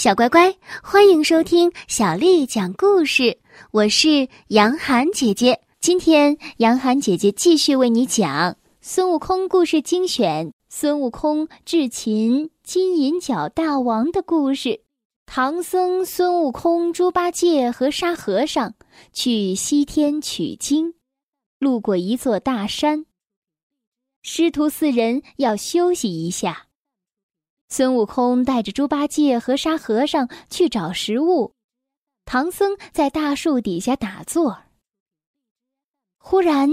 小乖乖，欢迎收听小丽讲故事。我是杨涵姐姐，今天杨涵姐姐继续为你讲孙悟空故事精选：孙悟空智擒金银角大王的故事。唐僧、孙悟空、猪八戒和沙和尚去西天取经，路过一座大山。师徒四人要休息一下。孙悟空带着猪八戒和沙和尚去找食物，唐僧在大树底下打坐。忽然，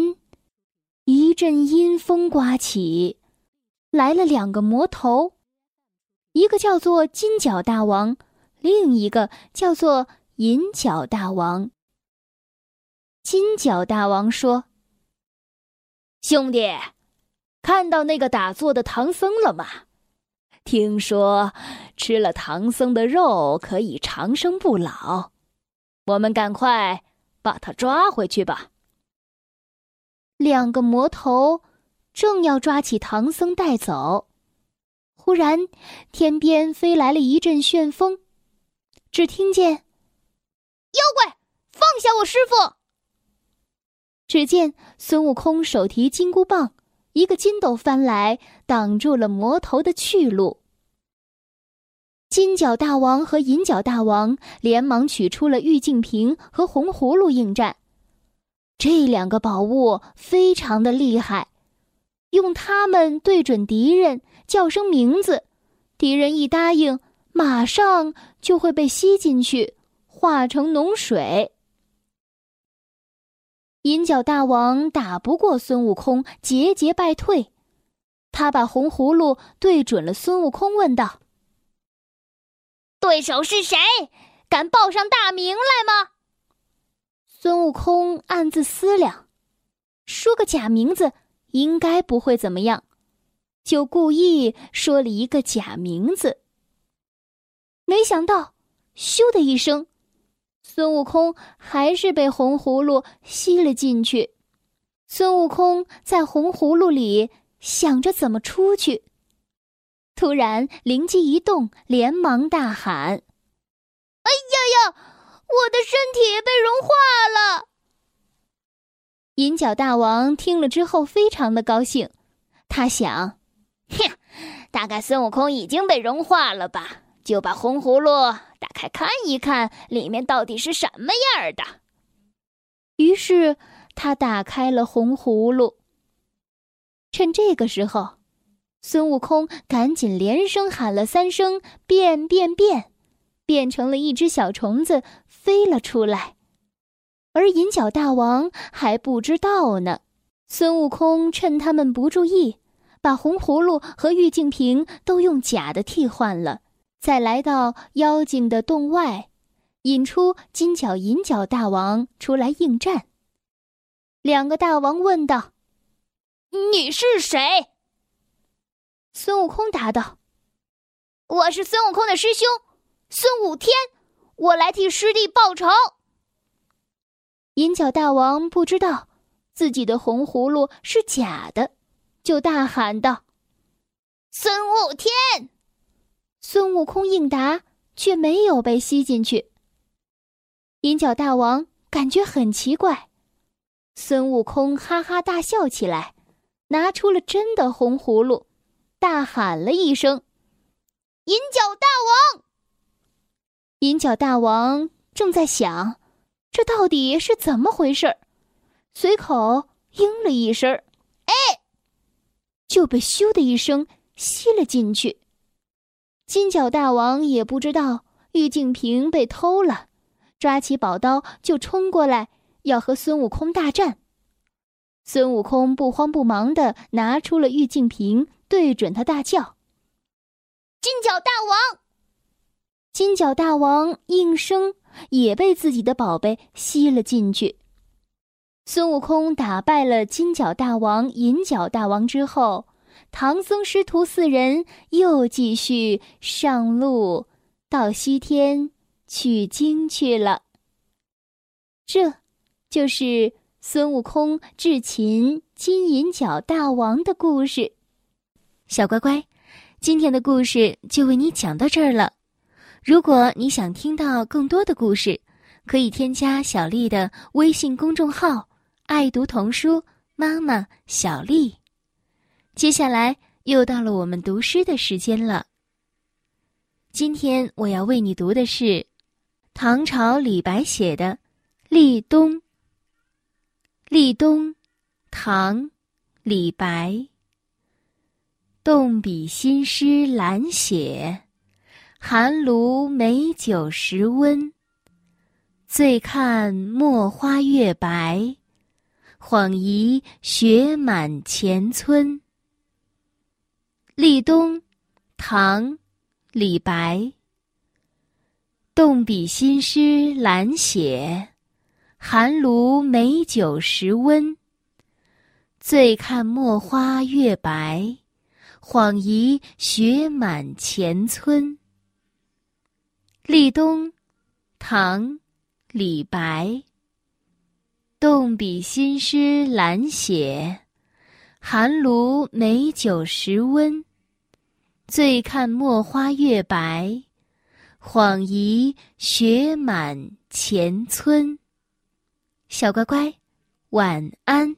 一阵阴风刮起，来了两个魔头，一个叫做金角大王，另一个叫做银角大王。金角大王说：“兄弟，看到那个打坐的唐僧了吗？”听说吃了唐僧的肉可以长生不老，我们赶快把他抓回去吧。两个魔头正要抓起唐僧带走，忽然天边飞来了一阵旋风，只听见“妖怪，放下我师傅！”只见孙悟空手提金箍棒。一个筋斗翻来，挡住了魔头的去路。金角大王和银角大王连忙取出了玉净瓶和红葫芦应战。这两个宝物非常的厉害，用它们对准敌人，叫声名字，敌人一答应，马上就会被吸进去，化成脓水。银角大王打不过孙悟空，节节败退。他把红葫芦对准了孙悟空，问道：“对手是谁？敢报上大名来吗？”孙悟空暗自思量，说个假名字应该不会怎么样，就故意说了一个假名字。没想到，咻的一声。孙悟空还是被红葫芦吸了进去。孙悟空在红葫芦里想着怎么出去，突然灵机一动，连忙大喊：“哎呀呀！我的身体被融化了！”银角大王听了之后非常的高兴，他想：“哼，大概孙悟空已经被融化了吧。”就把红葫芦打开看一看，里面到底是什么样的。于是他打开了红葫芦。趁这个时候，孙悟空赶紧连声喊了三声“变变变”，变成了一只小虫子飞了出来。而银角大王还不知道呢。孙悟空趁他们不注意，把红葫芦和玉净瓶都用假的替换了。再来到妖精的洞外，引出金角银角大王出来应战。两个大王问道：“你是谁？”孙悟空答道：“我是孙悟空的师兄，孙悟天，我来替师弟报仇。”银角大王不知道自己的红葫芦是假的，就大喊道：“孙悟天！”孙悟空应答，却没有被吸进去。银角大王感觉很奇怪，孙悟空哈哈大笑起来，拿出了真的红葫芦，大喊了一声：“银角大王！”银角大王正在想，这到底是怎么回事随口应了一声：“哎！”就被咻的一声吸了进去。金角大王也不知道玉净瓶被偷了，抓起宝刀就冲过来要和孙悟空大战。孙悟空不慌不忙的拿出了玉净瓶，对准他大叫：“金角大王！”金角大王应声也被自己的宝贝吸了进去。孙悟空打败了金角大王、银角大王之后。唐僧师徒四人又继续上路，到西天取经去了。这，就是孙悟空智擒金银角大王的故事。小乖乖，今天的故事就为你讲到这儿了。如果你想听到更多的故事，可以添加小丽的微信公众号“爱读童书妈妈小丽”。接下来又到了我们读诗的时间了。今天我要为你读的是唐朝李白写的《立冬》。立冬，唐·李白。动笔新诗懒写，寒炉美酒时温。醉看墨花月白，恍疑雪满前村。立冬，唐·李白。动笔新诗懒写，寒炉美酒时温。醉看墨花月白。恍疑雪满前村。立冬，唐·李白。动笔新诗懒写，寒炉美酒时温。醉看墨花月白，恍疑雪满前村。小乖乖，晚安。